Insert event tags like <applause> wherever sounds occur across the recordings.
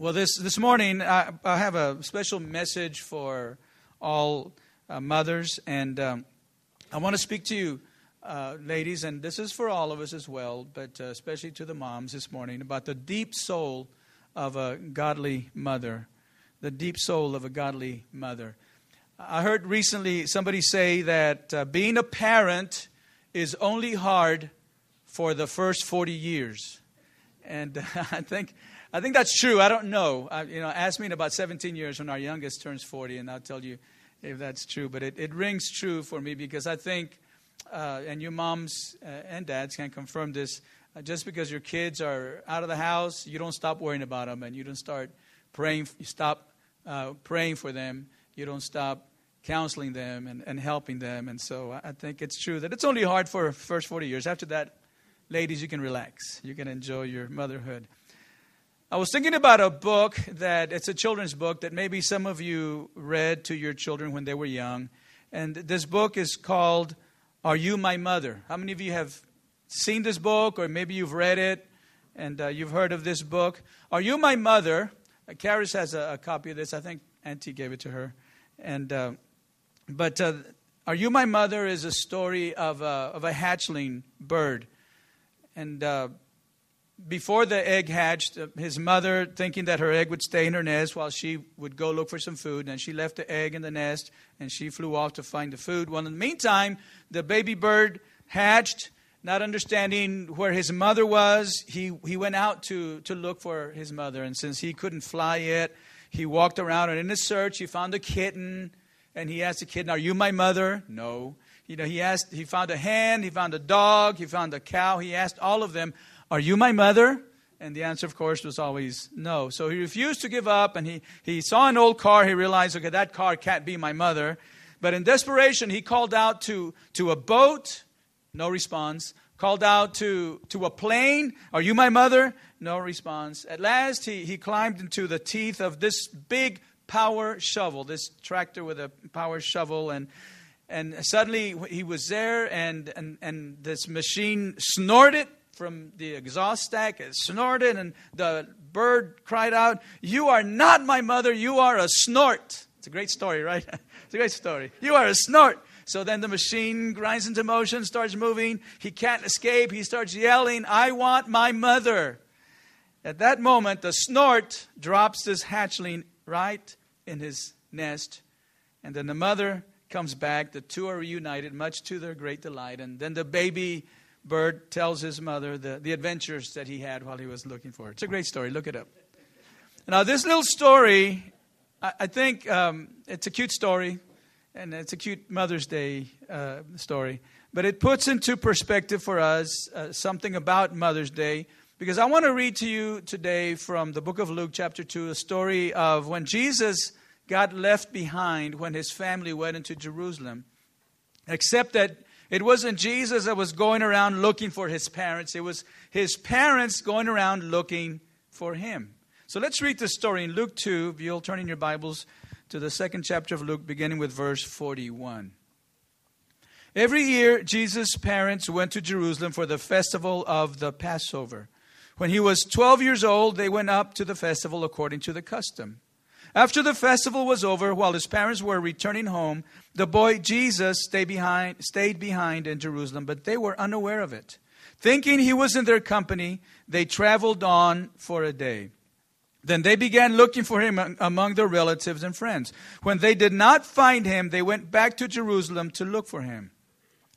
Well, this, this morning, I, I have a special message for all uh, mothers, and um, I want to speak to you, uh, ladies, and this is for all of us as well, but uh, especially to the moms this morning, about the deep soul of a godly mother. The deep soul of a godly mother. I heard recently somebody say that uh, being a parent is only hard for the first 40 years. And <laughs> I think I think that's true. I don't know. I, you know, ask me in about 17 years when our youngest turns 40, and I'll tell you if that's true. But it, it rings true for me because I think, uh, and you moms uh, and dads can confirm this, uh, just because your kids are out of the house, you don't stop worrying about them, and you don't start praying. You stop uh, praying for them. You don't stop counseling them and, and helping them. And so I think it's true that it's only hard for first 40 years. After that, ladies, you can relax. You can enjoy your motherhood. I was thinking about a book that it's a children's book that maybe some of you read to your children when they were young. And this book is called Are You My Mother? How many of you have seen this book or maybe you've read it and uh, you've heard of this book? Are You My Mother? Uh, Karis has a, a, copy of this. I think Auntie gave it to her. And, uh, but uh, Are You My Mother is a story of a, of a hatchling bird. And uh, before the egg hatched, uh, his mother, thinking that her egg would stay in her nest while she would go look for some food, and she left the egg in the nest and she flew off to find the food. Well, in the meantime, the baby bird hatched, not understanding where his mother was. He, he went out to, to look for his mother, and since he couldn't fly yet, he walked around, and in his search, he found a kitten, and he asked the kitten, Are you my mother? No. You know, he asked, he found a hen, he found a dog, he found a cow. He asked all of them, are you my mother? And the answer, of course, was always no. So he refused to give up, and he, he saw an old car. He realized, okay, that car can't be my mother. But in desperation, he called out to, to a boat, no response. Called out to, to a plane, Are you my mother? No response. At last, he, he climbed into the teeth of this big power shovel, this tractor with a power shovel, and, and suddenly he was there, and, and, and this machine snorted from the exhaust stack. It snorted, and the bird cried out, You are not my mother, you are a snort. It's a great story, right? <laughs> it's a great story. You are a snort. So then the machine grinds into motion, starts moving. He can't escape. He starts yelling, I want my mother. At that moment, the snort drops this hatchling right in his nest. And then the mother comes back. The two are reunited, much to their great delight. And then the baby bird tells his mother the, the adventures that he had while he was looking for her. It's a great story. Look it up. Now, this little story, I, I think um, it's a cute story, and it's a cute Mother's Day uh, story. But it puts into perspective for us uh, something about Mother's Day. Because I want to read to you today from the book of Luke, chapter 2, a story of when Jesus got left behind when his family went into Jerusalem. Except that it wasn't Jesus that was going around looking for his parents, it was his parents going around looking for him. So let's read the story in Luke 2. If you'll turn in your Bibles to the second chapter of Luke, beginning with verse 41. Every year, Jesus' parents went to Jerusalem for the festival of the Passover. When he was 12 years old, they went up to the festival according to the custom. After the festival was over, while his parents were returning home, the boy Jesus stayed behind, stayed behind in Jerusalem, but they were unaware of it. Thinking he was in their company, they traveled on for a day. Then they began looking for him among their relatives and friends. When they did not find him, they went back to Jerusalem to look for him.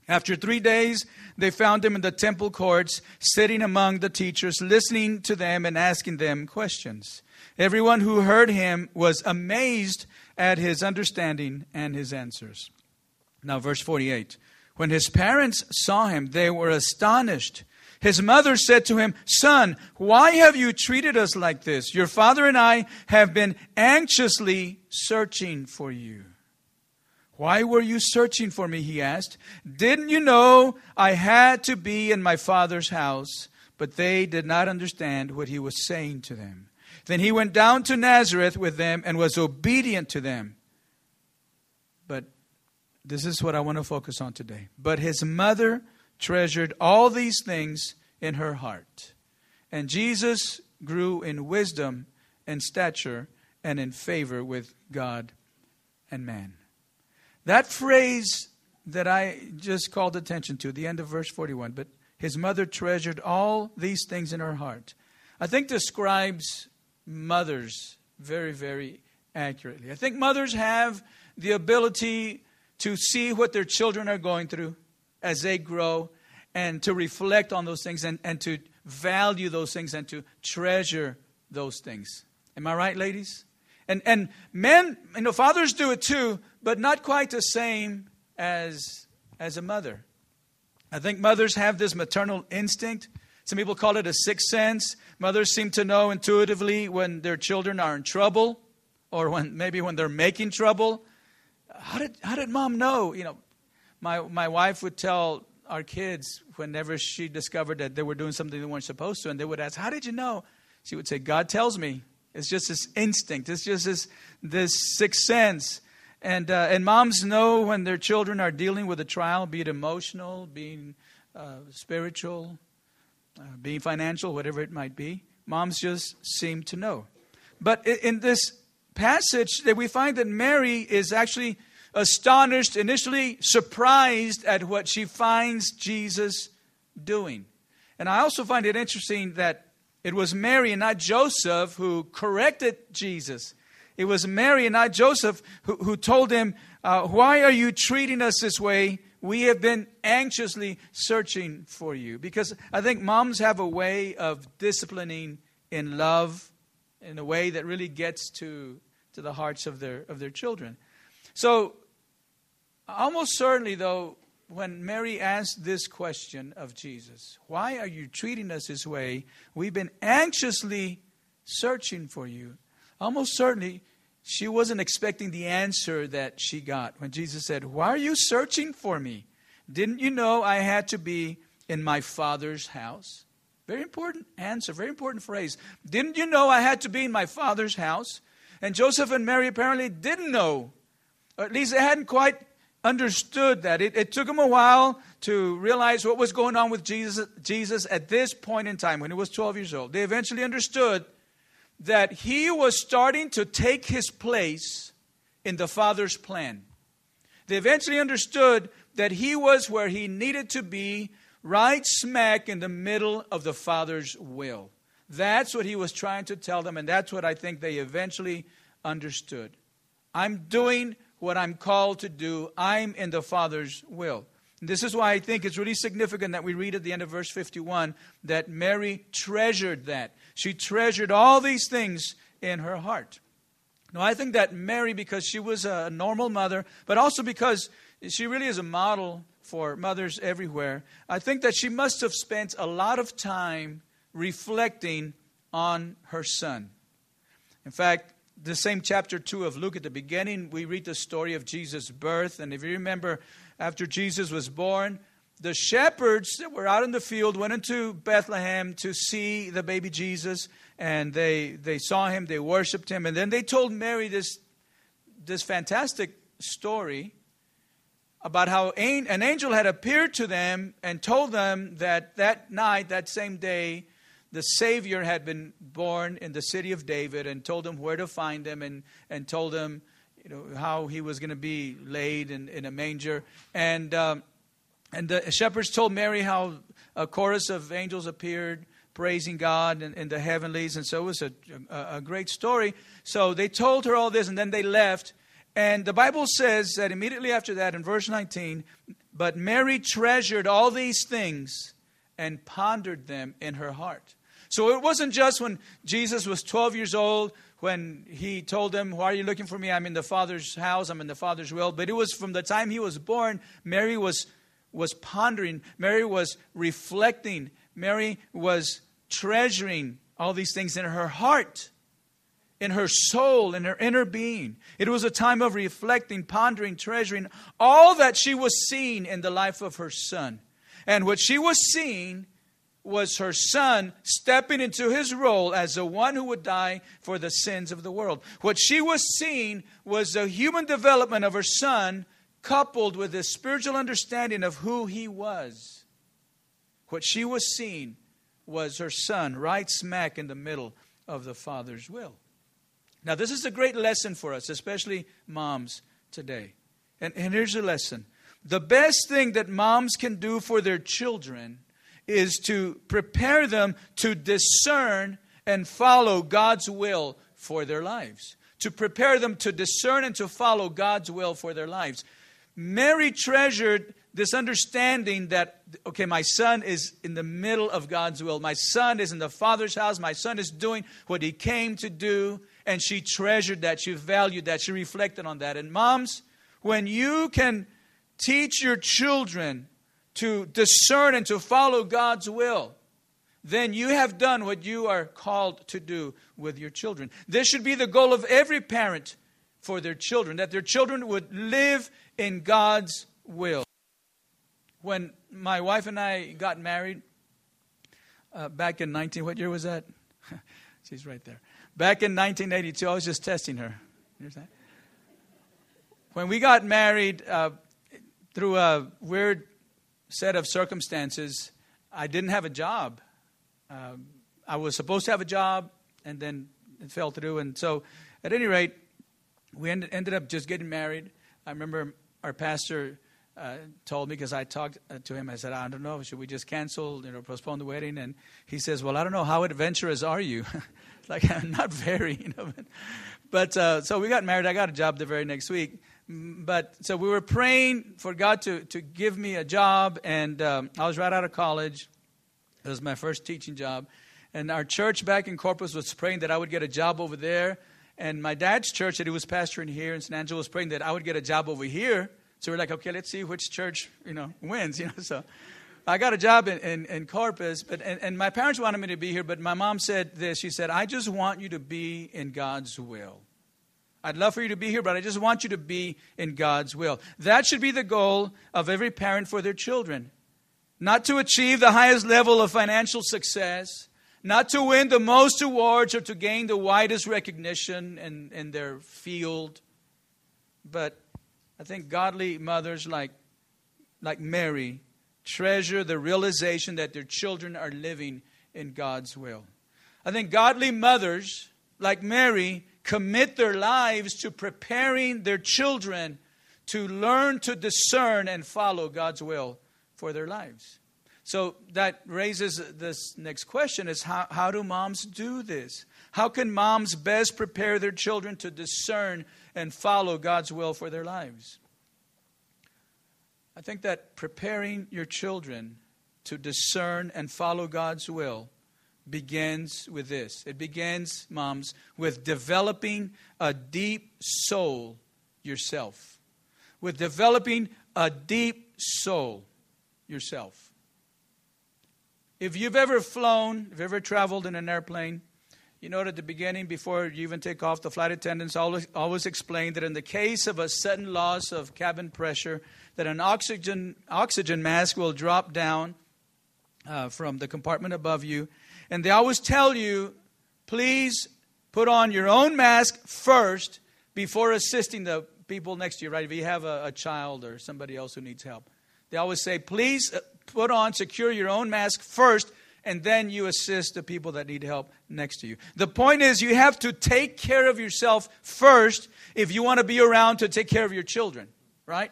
After three days, they found him in the temple courts, sitting among the teachers, listening to them and asking them questions. Everyone who heard him was amazed at his understanding and his answers. Now, verse 48. When his parents saw him, they were astonished. His mother said to him, Son, why have you treated us like this? Your father and I have been anxiously searching for you. Why were you searching for me? He asked. Didn't you know I had to be in my father's house? But they did not understand what he was saying to them. Then he went down to Nazareth with them and was obedient to them. But this is what I want to focus on today. But his mother treasured all these things in her heart. And Jesus grew in wisdom and stature and in favor with God and man. That phrase that I just called attention to, the end of verse 41, but his mother treasured all these things in her heart, I think describes mothers very, very accurately. I think mothers have the ability to see what their children are going through as they grow and to reflect on those things and, and to value those things and to treasure those things. Am I right, ladies? And, and men, you know, fathers do it too, but not quite the same as, as a mother. I think mothers have this maternal instinct. Some people call it a sixth sense. Mothers seem to know intuitively when their children are in trouble or when maybe when they're making trouble. How did, how did mom know? You know, my, my wife would tell our kids whenever she discovered that they were doing something they weren't supposed to, and they would ask, How did you know? She would say, God tells me. It's just this instinct, it's just this, this sixth sense. And, uh, and moms know when their children are dealing with a trial, be it emotional, being uh, spiritual, uh, being financial, whatever it might be. Moms just seem to know. But in this passage, that we find that Mary is actually astonished, initially surprised at what she finds Jesus doing. And I also find it interesting that it was Mary and not Joseph who corrected Jesus. It was Mary and not Joseph who, who told him, uh, Why are you treating us this way? We have been anxiously searching for you. Because I think moms have a way of disciplining in love in a way that really gets to, to the hearts of their, of their children. So, almost certainly, though, when Mary asked this question of Jesus, Why are you treating us this way? We've been anxiously searching for you. Almost certainly, she wasn't expecting the answer that she got when Jesus said, Why are you searching for me? Didn't you know I had to be in my Father's house? Very important answer, very important phrase. Didn't you know I had to be in my Father's house? And Joseph and Mary apparently didn't know, or at least they hadn't quite understood that. It, it, took him a while to realize what was going on with Jesus, Jesus at this point in time when he was 12 years old. They eventually understood that he was starting to take his place in the Father's plan. They eventually understood that he was where he needed to be, right smack in the middle of the Father's will. That's what he was trying to tell them, and that's what I think they eventually understood. I'm doing what I'm called to do. I'm in the Father's will. This is why I think it's really significant that we read at the end of verse 51 that Mary treasured that. She treasured all these things in her heart. Now, I think that Mary, because she was a normal mother, but also because she really is a model for mothers everywhere, I think that she must have spent a lot of time reflecting on her son. In fact, the same chapter 2 of Luke, at the beginning, we read the story of Jesus' birth. And if you remember, after Jesus was born, the shepherds that were out in the field went into Bethlehem to see the baby Jesus. And they, they saw him, they worshiped him. And then they told Mary this, this fantastic story about how an angel had appeared to them and told them that that night, that same day, the Savior had been born in the city of David and told them where to find him and, and told them you know, how he was going to be laid in, in a manger. And, um, and the shepherds told Mary how a chorus of angels appeared praising God in, in the heavenlies. And so it was a, a, a great story. So they told her all this and then they left. And the Bible says that immediately after that, in verse 19, but Mary treasured all these things and pondered them in her heart. So it wasn't just when Jesus was 12 years old when he told them, Why are you looking for me? I'm in the Father's house, I'm in the Father's will. But it was from the time he was born, Mary was, was pondering, Mary was reflecting, Mary was treasuring all these things in her heart, in her soul, in her inner being. It was a time of reflecting, pondering, treasuring all that she was seeing in the life of her son. And what she was seeing was her son stepping into his role as the one who would die for the sins of the world. What she was seeing was the human development of her son coupled with the spiritual understanding of who he was. What she was seeing was her son right smack in the middle of the Father's will. Now, this is a great lesson for us, especially moms today. And, and here's the lesson the best thing that moms can do for their children is to prepare them to discern and follow God's will for their lives. To prepare them to discern and to follow God's will for their lives. Mary treasured this understanding that, okay, my son is in the middle of God's will. My son is in the Father's house. My son is doing what he came to do. And she treasured that. She valued that. She reflected on that. And moms, when you can teach your children to discern and to follow God's will, then you have done what you are called to do with your children. This should be the goal of every parent for their children, that their children would live in God's will. When my wife and I got married uh, back in 19, what year was that? <laughs> She's right there. Back in 1982, I was just testing her. When we got married, uh, through a weird set of circumstances, I didn't have a job. Uh, I was supposed to have a job, and then it fell through. And so, at any rate, we ended, ended up just getting married. I remember our pastor uh, told me because I talked uh, to him. I said, "I don't know. Should we just cancel, you know, postpone the wedding?" And he says, "Well, I don't know. How adventurous are you?" <laughs> like, <laughs> not very, you know. But uh, so we got married. I got a job the very next week. But so we were praying for God to, to give me a job, and um, I was right out of college. It was my first teaching job. And our church back in Corpus was praying that I would get a job over there. And my dad's church that he was pastoring here in San Angelo was praying that I would get a job over here. So we're like, okay, let's see which church, you know, wins, <laughs> you know. So I got a job in, in, in Corpus, but and, and my parents wanted me to be here, but my mom said this. She said, I just want you to be in God's will. I'd love for you to be here, but I just want you to be in God's will. That should be the goal of every parent for their children. Not to achieve the highest level of financial success, not to win the most awards or to gain the widest recognition in, in their field, but I think godly mothers like, like Mary treasure the realization that their children are living in God's will. I think godly mothers like Mary commit their lives to preparing their children to learn to discern and follow God's will for their lives. So that raises this next question is how, how do moms do this? How can moms best prepare their children to discern and follow God's will for their lives? I think that preparing your children to discern and follow God's will begins with this. It begins, moms, with developing a deep soul yourself. With developing a deep soul yourself. If you've ever flown, if you've ever traveled in an airplane, you know at the beginning, before you even take off, the flight attendants always, always explain that in the case of a sudden loss of cabin pressure, that an oxygen, oxygen mask will drop down uh, from the compartment above you and they always tell you, please put on your own mask first before assisting the people next to you, right? If you have a, a child or somebody else who needs help. They always say, please uh, put on, secure your own mask first, and then you assist the people that need help next to you. The point is, you have to take care of yourself first if you want to be around to take care of your children, right?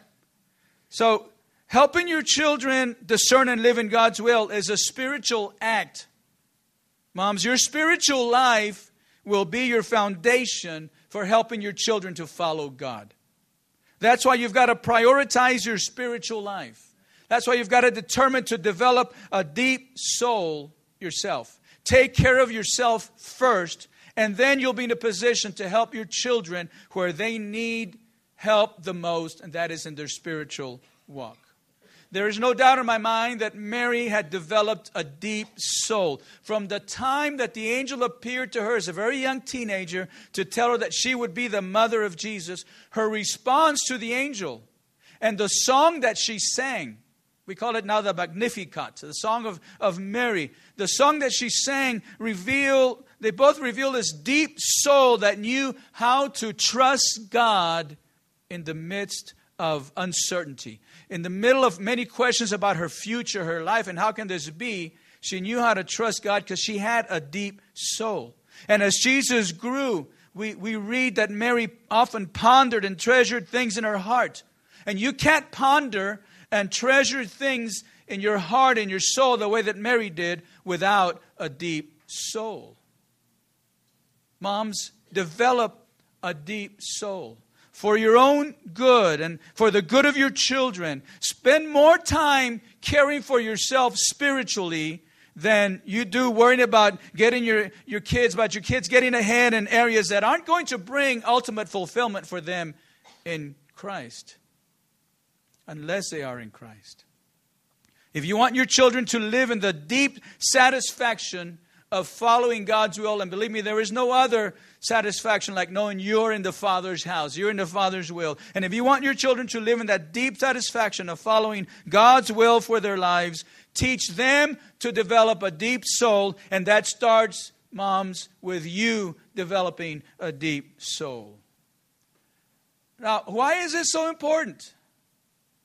So, helping your children discern and live in God's will is a spiritual act. Moms, your spiritual life will be your foundation for helping your children to follow God. That's why you've got to prioritize your spiritual life. That's why you've got to determine to develop a deep soul yourself. Take care of yourself first, and then you'll be in a position to help your children where they need help the most, and that is in their spiritual walk. There is no doubt in my mind that Mary had developed a deep soul. From the time that the angel appeared to her as a very young teenager to tell her that she would be the mother of Jesus, her response to the angel and the song that she sang, we call it now the Magnificat, the song of, of Mary. The song that she sang reveal, they both reveal this deep soul that knew how to trust God in the midst of uncertainty in the middle of many questions about her future, her life, and how can this be, she knew how to trust God because she had a deep soul. And as Jesus grew, we, we read that Mary often pondered and treasured things in her heart. And you can't ponder and treasure things in your heart and your soul the way that Mary did without a deep soul. Moms, develop a deep soul for your own good and for the good of your children. Spend more time caring for yourself spiritually than you do worrying about getting your, your kids, about your kids getting ahead in areas that aren't going to bring ultimate fulfillment for them in Christ. Unless they are in Christ. If you want your children to live in the deep satisfaction of following God's will, and believe me, there is no other satisfaction like knowing you're in the Father's house, you're in the Father's will. And if you want your children to live in that deep satisfaction of following God's will for their lives, teach them to develop a deep soul, and that starts, moms, with you developing a deep soul. Now, why is this so important?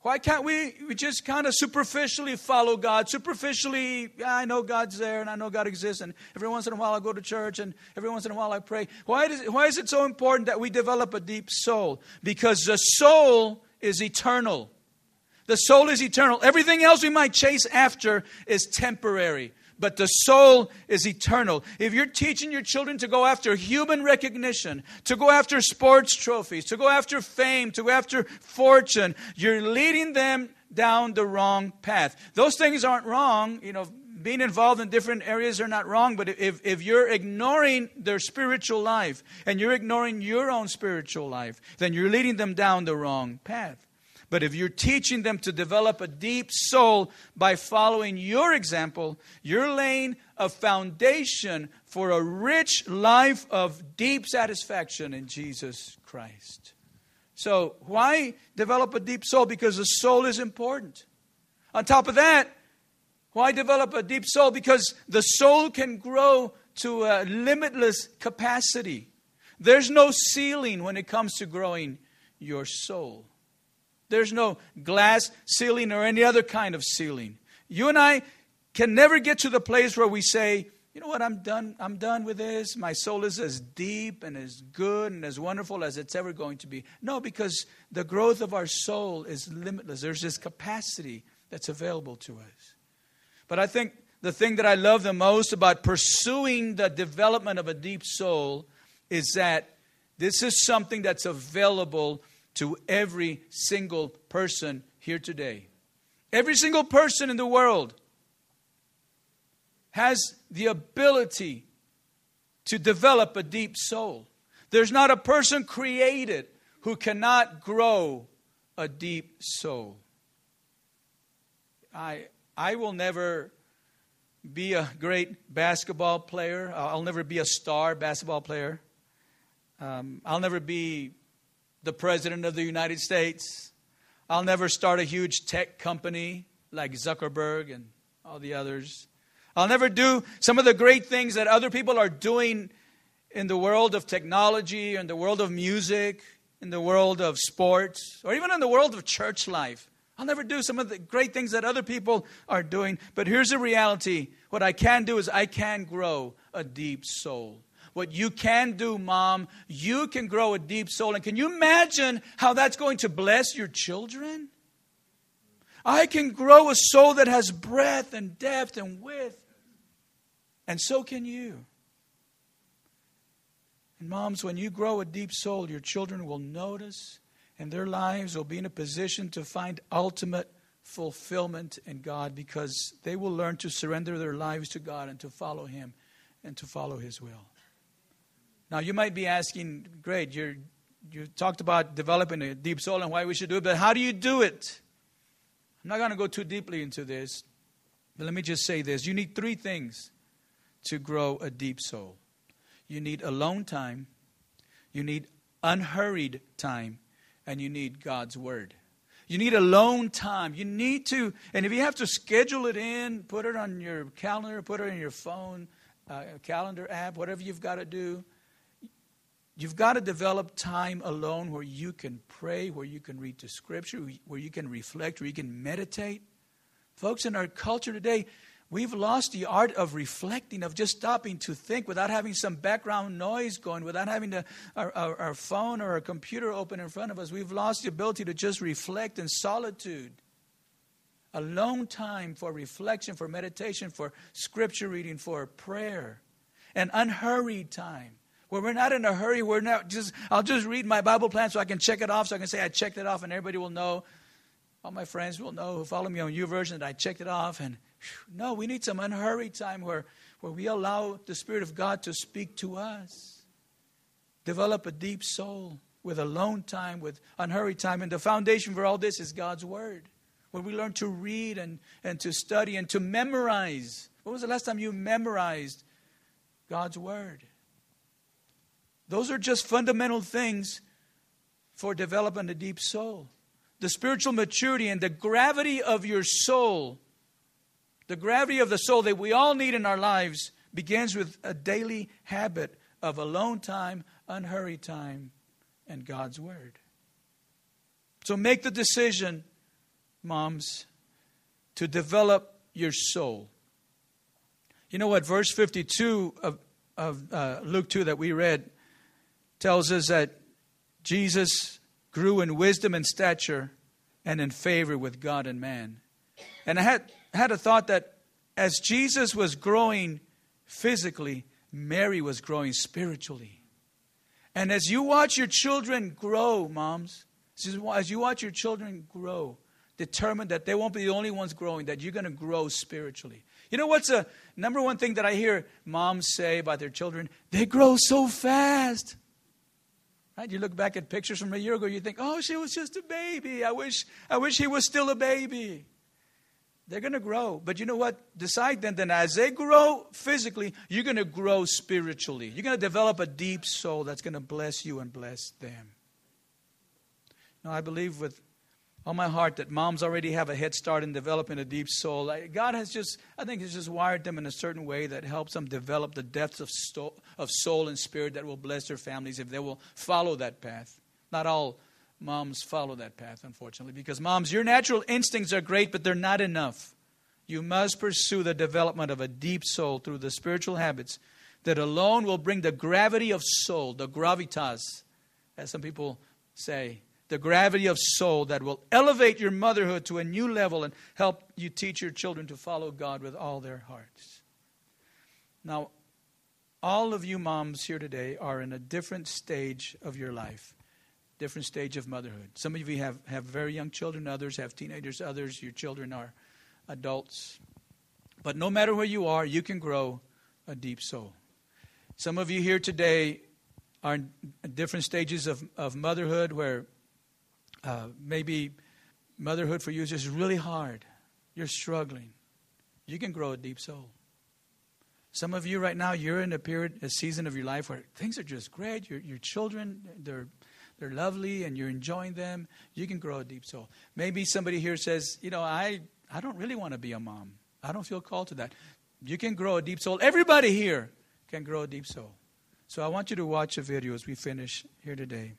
Why can't we, we just kind of superficially follow God? Superficially, yeah, I know God's there and I know God exists, and every once in a while I go to church and every once in a while I pray. Why, does, why is it so important that we develop a deep soul? Because the soul is eternal. The soul is eternal. Everything else we might chase after is temporary but the soul is eternal. If you're teaching your children to go after human recognition, to go after sports trophies, to go after fame, to go after fortune, you're leading them down the wrong path. Those things aren't wrong, you know. Being involved in different areas are not wrong, but if, if you're ignoring their spiritual life and you're ignoring your own spiritual life, then you're leading them down the wrong path. But if you're teaching them to develop a deep soul by following your example, you're laying a foundation for a rich life of deep satisfaction in Jesus Christ. So, why develop a deep soul? Because the soul is important. On top of that, why develop a deep soul? Because the soul can grow to a limitless capacity. There's no ceiling when it comes to growing your soul. There's no glass ceiling or any other kind of ceiling. You and I can never get to the place where we say, you know what, I'm done. I'm done with this. My soul is as deep and as good and as wonderful as it's ever going to be. No, because the growth of our soul is limitless. There's this capacity that's available to us. But I think the thing that I love the most about pursuing the development of a deep soul is that this is something that's available to every single person here today. Every single person in the world has the ability to develop a deep soul. There's not a person created who cannot grow a deep soul. I, I will never be a great basketball player. I'll never be a star basketball player. Um, I'll never be the President of the United States. I'll never start a huge tech company like Zuckerberg and all the others. I'll never do some of the great things that other people are doing in the world of technology, in the world of music, in the world of sports, or even in the world of church life. I'll never do some of the great things that other people are doing. But here's the reality what I can do is I can grow a deep soul what you can do, mom, you can grow a deep soul. And can you imagine how that's going to bless your children? I can grow a soul that has breadth and depth and width. And so can you. And moms, when you grow a deep soul, your children will notice and their lives will be in a position to find ultimate fulfillment in God because they will learn to surrender their lives to God and to follow Him and to follow His will. Now, you might be asking, great, you you talked about developing a deep soul and why we should do it, but how do you do it? I'm not going to go too deeply into this, but let me just say this. You need three things to grow a deep soul you need alone time, you need unhurried time, and you need God's Word. You need alone time. You need to, and if you have to schedule it in, put it on your calendar, put it in your phone, uh, calendar app, whatever you've got to do. You've got to develop time alone where you can pray, where you can read the scripture, where you can reflect, where you can meditate. Folks, in our culture today, We've lost the art of reflecting, of just stopping to think without having some background noise going, without having to, our, our, our phone or our computer open in front of us. We've lost the ability to just reflect in solitude. Alone time for reflection, for meditation, for scripture reading, for prayer. An unhurried time where we're not in a hurry. We're not just, I'll just read my Bible plan so I can check it off, so I can say I checked it off, and everybody will know. All my friends will know who follow me on YouVersion that I checked it off, and no, we need some unhurried time where, where we allow the Spirit of God to speak to us. Develop a deep soul with alone time, with unhurried time. And the foundation for all this is God's Word, where we learn to read and, and to study and to memorize. When was the last time you memorized God's Word? Those are just fundamental things for developing a deep soul. The spiritual maturity and the gravity of your soul the gravity of the soul that we all need in our lives begins with a daily habit of alone time, unhurried time, and God's Word. So make the decision, moms, to develop your soul. You know what? Verse 52 of, of uh, Luke 2 that we read tells us that Jesus grew in wisdom and stature and in favor with God and man. And I had had a thought that as Jesus was growing physically, Mary was growing spiritually. And as you watch your children grow, moms, as you watch your children grow, determine that they won't be the only ones growing, that you're going to grow spiritually. You know what's a number one thing that I hear moms say about their children? They grow so fast. Right? You look back at pictures from a year ago, you think, oh, she was just a baby. I wish, I wish he was still a baby. They're going to grow. But you know what? Decide then that as they grow physically, you're going to grow spiritually. You're going to develop a deep soul that's going to bless you and bless them. Now, I believe with all my heart that moms already have a head start in developing a deep soul. God has just, I think, He's just wired them in a certain way that helps them develop the depths of of soul and spirit that will bless their families if they will follow that path. Not all moms follow that path, unfortunately. Because, moms, your natural instincts are great, but they're not enough. You must pursue the development of a deep soul through the spiritual habits that alone will bring the gravity of soul, the gravitas, as some people say, the gravity of soul that will elevate your motherhood to a new level and help you teach your children to follow God with all their hearts. Now, all of you moms here today are in a different stage of your life different stage of motherhood. Some of you have, have very young children, others have teenagers, others, your children are adults. But no matter where you are, you can grow a deep soul. Some of you here today are in different stages of, of motherhood where uh, maybe motherhood for you is just really hard. You're struggling. You can grow a deep soul. Some of you right now, you're in a period, a season of your life where things are just great. Your, your children, they're they're lovely and you're enjoying them, you can grow a deep soul. Maybe somebody here says, you know, I, I don't really want to be a mom. I don't feel called to that. You can grow a deep soul. Everybody here can grow a deep soul. So I want you to watch a video as we finish here today.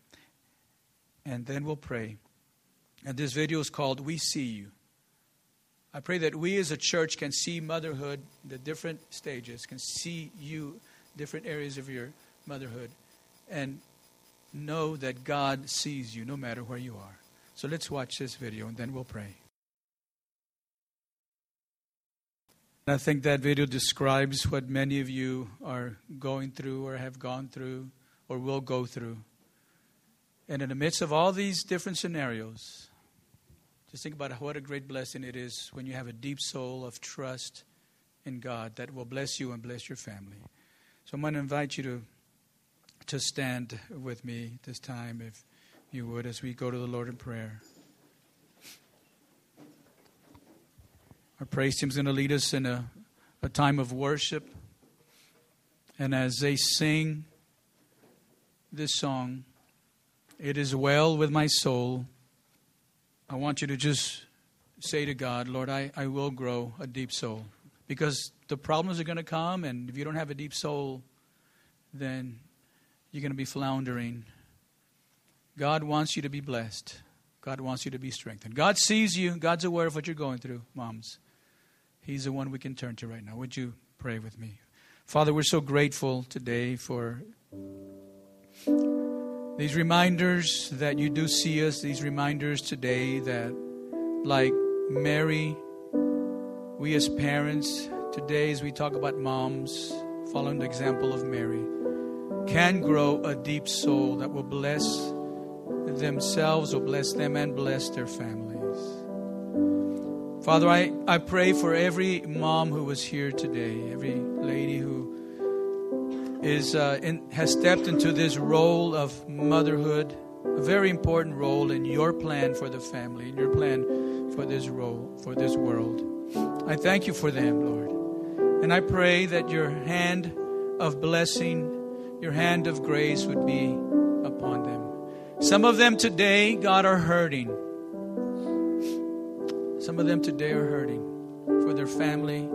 And then we'll pray. And this video is called We See You. I pray that we as a church can see motherhood, the different stages, can see you, different areas of your motherhood, and know that God sees you no matter where you are. So let's watch this video and then we'll pray. I think that video describes what many of you are going through or have gone through or will go through. And in the midst of all these different scenarios, just think about what a great blessing it is when you have a deep soul of trust in God that will bless you and bless your family. So I'm going to invite you to to stand with me this time, if you would, as we go to the Lord in prayer. Our praise team is going to lead us in a, a time of worship. And as they sing this song, It is well with my soul, I want you to just say to God, Lord, I, I will grow a deep soul. Because the problems are going to come, and if you don't have a deep soul, then you're going to be floundering. God wants you to be blessed. God wants you to be strengthened. God sees you. God's aware of what you're going through, moms. He's the one we can turn to right now. Would you pray with me? Father, we're so grateful today for these reminders that you do see us, these reminders today that, like Mary, we as parents, today as we talk about moms, following the example of Mary, can grow a deep soul that will bless themselves, will bless them, and bless their families. Father, I, I pray for every mom who was here today, every lady who is uh, in, has stepped into this role of motherhood, a very important role in your plan for the family, in your plan for this role, for this world. I thank you for them, Lord. And I pray that your hand of blessing, your hand of grace would be upon them. Some of them today, God, are hurting. Some of them today are hurting for their family,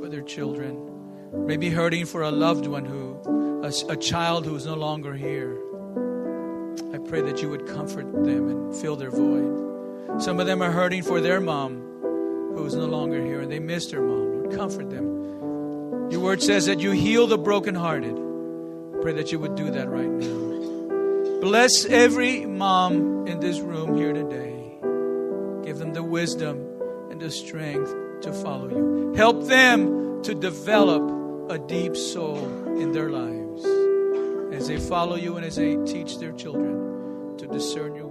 for their children, maybe hurting for a loved one who, a, a child who is no longer here. I pray that you would comfort them and fill their void. Some of them are hurting for their mom who is no longer here and they miss their mom. Lord, comfort them. Your word says that you heal the brokenhearted. Pray that you would do that right now. Bless every mom in this room here today. Give them the wisdom and the strength to follow you. Help them to develop a deep soul in their lives as they follow you and as they teach their children to discern your.